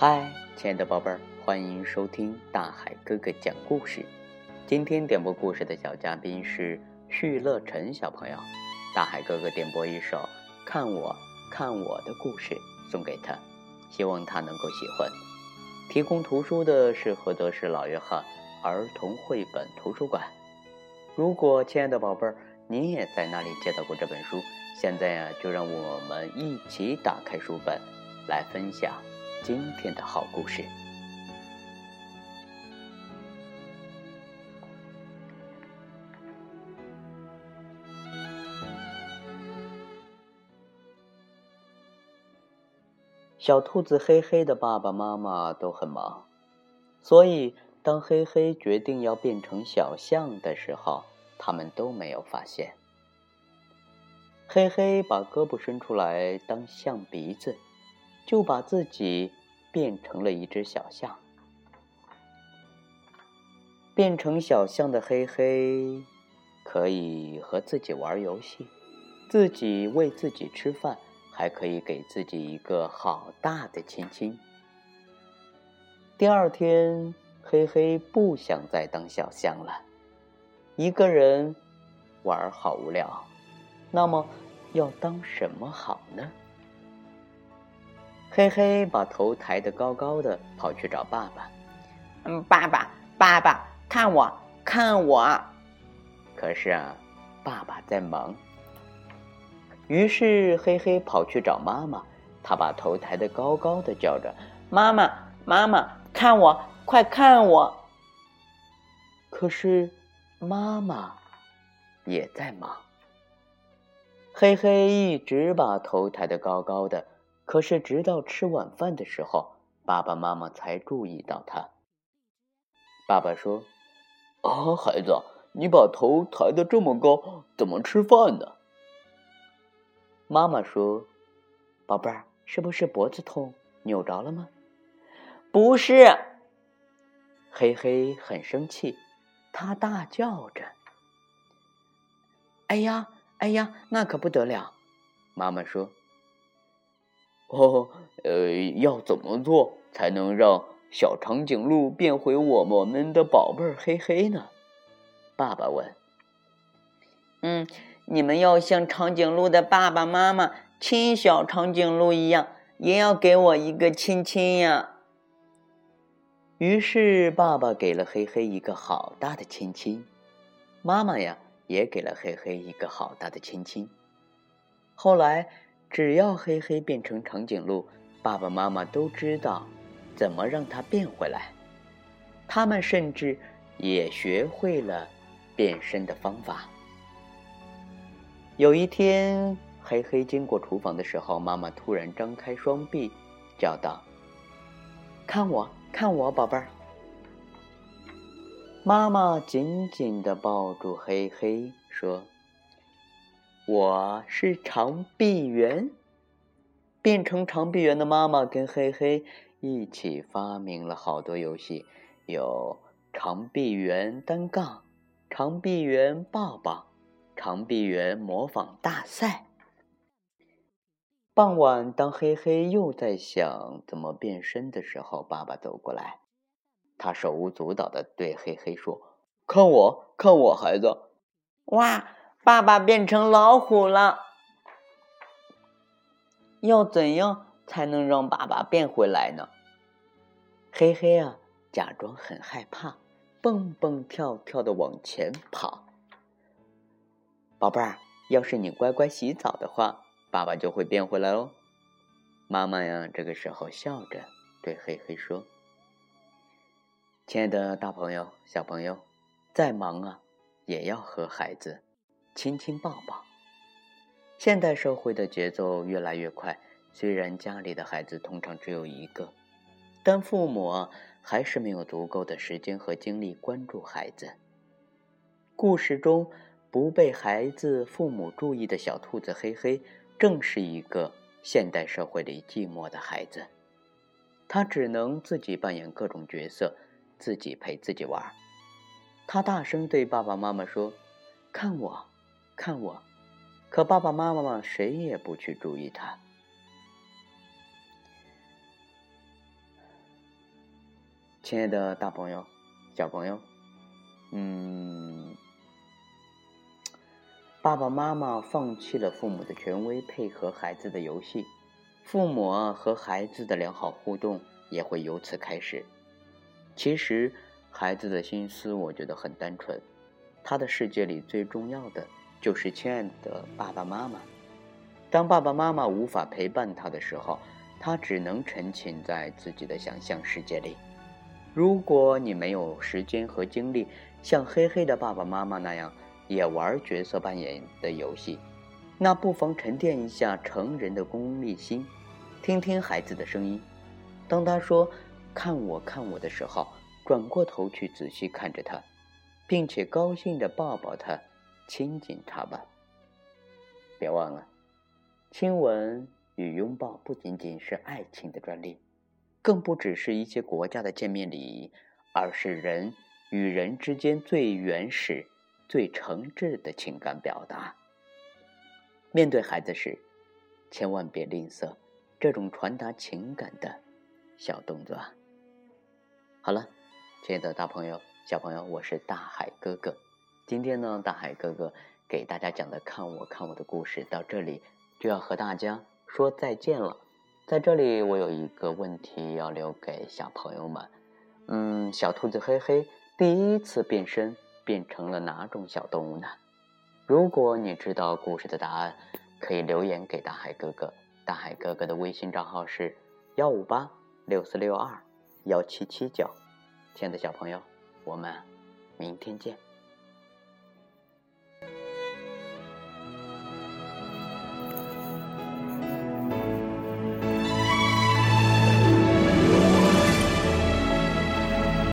嗨，亲爱的宝贝儿，欢迎收听大海哥哥讲故事。今天点播故事的小嘉宾是旭乐晨小朋友。大海哥哥点播一首《看我看我的故事》送给他，希望他能够喜欢。提供图书的是菏泽市老约翰儿童绘本图书馆。如果亲爱的宝贝儿，你也在那里借到过这本书，现在呀，就让我们一起打开书本，来分享。今天的好故事，《小兔子黑黑的爸爸妈妈都很忙，所以当黑黑决定要变成小象的时候，他们都没有发现。黑黑把胳膊伸出来当象鼻子。就把自己变成了一只小象。变成小象的黑黑，可以和自己玩游戏，自己喂自己吃饭，还可以给自己一个好大的亲亲。第二天，黑黑不想再当小象了，一个人玩好无聊，那么要当什么好呢？黑黑把头抬得高高的，跑去找爸爸。嗯，爸爸，爸爸，看我，看我。可是啊，爸爸在忙。于是黑黑跑去找妈妈，他把头抬得高高的，叫着：“妈妈，妈妈，看我，快看我！”可是妈妈也在忙。黑黑一直把头抬得高高的。可是，直到吃晚饭的时候，爸爸妈妈才注意到他。爸爸说：“啊，孩子，你把头抬得这么高，怎么吃饭呢？”妈妈说：“宝贝儿，是不是脖子痛，扭着了吗？”“不是。”黑黑很生气，他大叫着：“哎呀，哎呀，那可不得了！”妈妈说。哦，呃，要怎么做才能让小长颈鹿变回我我们的宝贝儿黑黑呢？爸爸问。嗯，你们要像长颈鹿的爸爸妈妈亲小长颈鹿一样，也要给我一个亲亲呀。于是，爸爸给了黑黑一个好大的亲亲，妈妈呀，也给了黑黑一个好大的亲亲。后来。只要黑黑变成长颈鹿，爸爸妈妈都知道怎么让它变回来。他们甚至也学会了变身的方法。有一天，黑黑经过厨房的时候，妈妈突然张开双臂，叫道：“看我，看我，宝贝儿！”妈妈紧紧的抱住黑黑，说。我是长臂猿，变成长臂猿的妈妈跟黑黑一起发明了好多游戏，有长臂猿单杠、长臂猿抱抱、长臂猿模仿大赛。傍晚，当黑黑又在想怎么变身的时候，爸爸走过来，他手舞足蹈的对黑黑说：“看我，看我，孩子！”哇！爸爸变成老虎了，要怎样才能让爸爸变回来呢？黑黑啊，假装很害怕，蹦蹦跳跳的往前跑。宝贝儿，要是你乖乖洗澡的话，爸爸就会变回来哦。妈妈呀，这个时候笑着对黑黑说：“亲爱的大朋友、小朋友，再忙啊，也要和孩子。”亲亲抱抱。现代社会的节奏越来越快，虽然家里的孩子通常只有一个，但父母还是没有足够的时间和精力关注孩子。故事中不被孩子、父母注意的小兔子黑黑，正是一个现代社会里寂寞的孩子。他只能自己扮演各种角色，自己陪自己玩。他大声对爸爸妈妈说：“看我。”看我，可爸爸妈妈们谁也不去注意他。亲爱的大朋友、小朋友，嗯，爸爸妈妈放弃了父母的权威，配合孩子的游戏，父母和孩子的良好互动也会由此开始。其实，孩子的心思我觉得很单纯，他的世界里最重要的就是亲爱的爸爸妈妈。当爸爸妈妈无法陪伴他的时候，他只能沉浸在自己的想象世界里。如果你没有时间和精力像黑黑的爸爸妈妈那样也玩角色扮演的游戏，那不妨沉淀一下成人的功利心，听听孩子的声音。当他说“看我，看我”的时候，转过头去仔细看着他，并且高兴地抱抱他，亲近他吧。别忘了，亲吻与拥抱不仅仅是爱情的专利。更不只是一些国家的见面礼仪，而是人与人之间最原始、最诚挚的情感表达。面对孩子时，千万别吝啬这种传达情感的小动作。好了，亲爱的大朋友、小朋友，我是大海哥哥。今天呢，大海哥哥给大家讲的“看我看我的故事”到这里就要和大家说再见了。在这里，我有一个问题要留给小朋友们。嗯，小兔子黑黑第一次变身变成了哪种小动物呢？如果你知道故事的答案，可以留言给大海哥哥。大海哥哥的微信账号是幺五八六四六二幺七七九。亲爱的小朋友，我们明天见。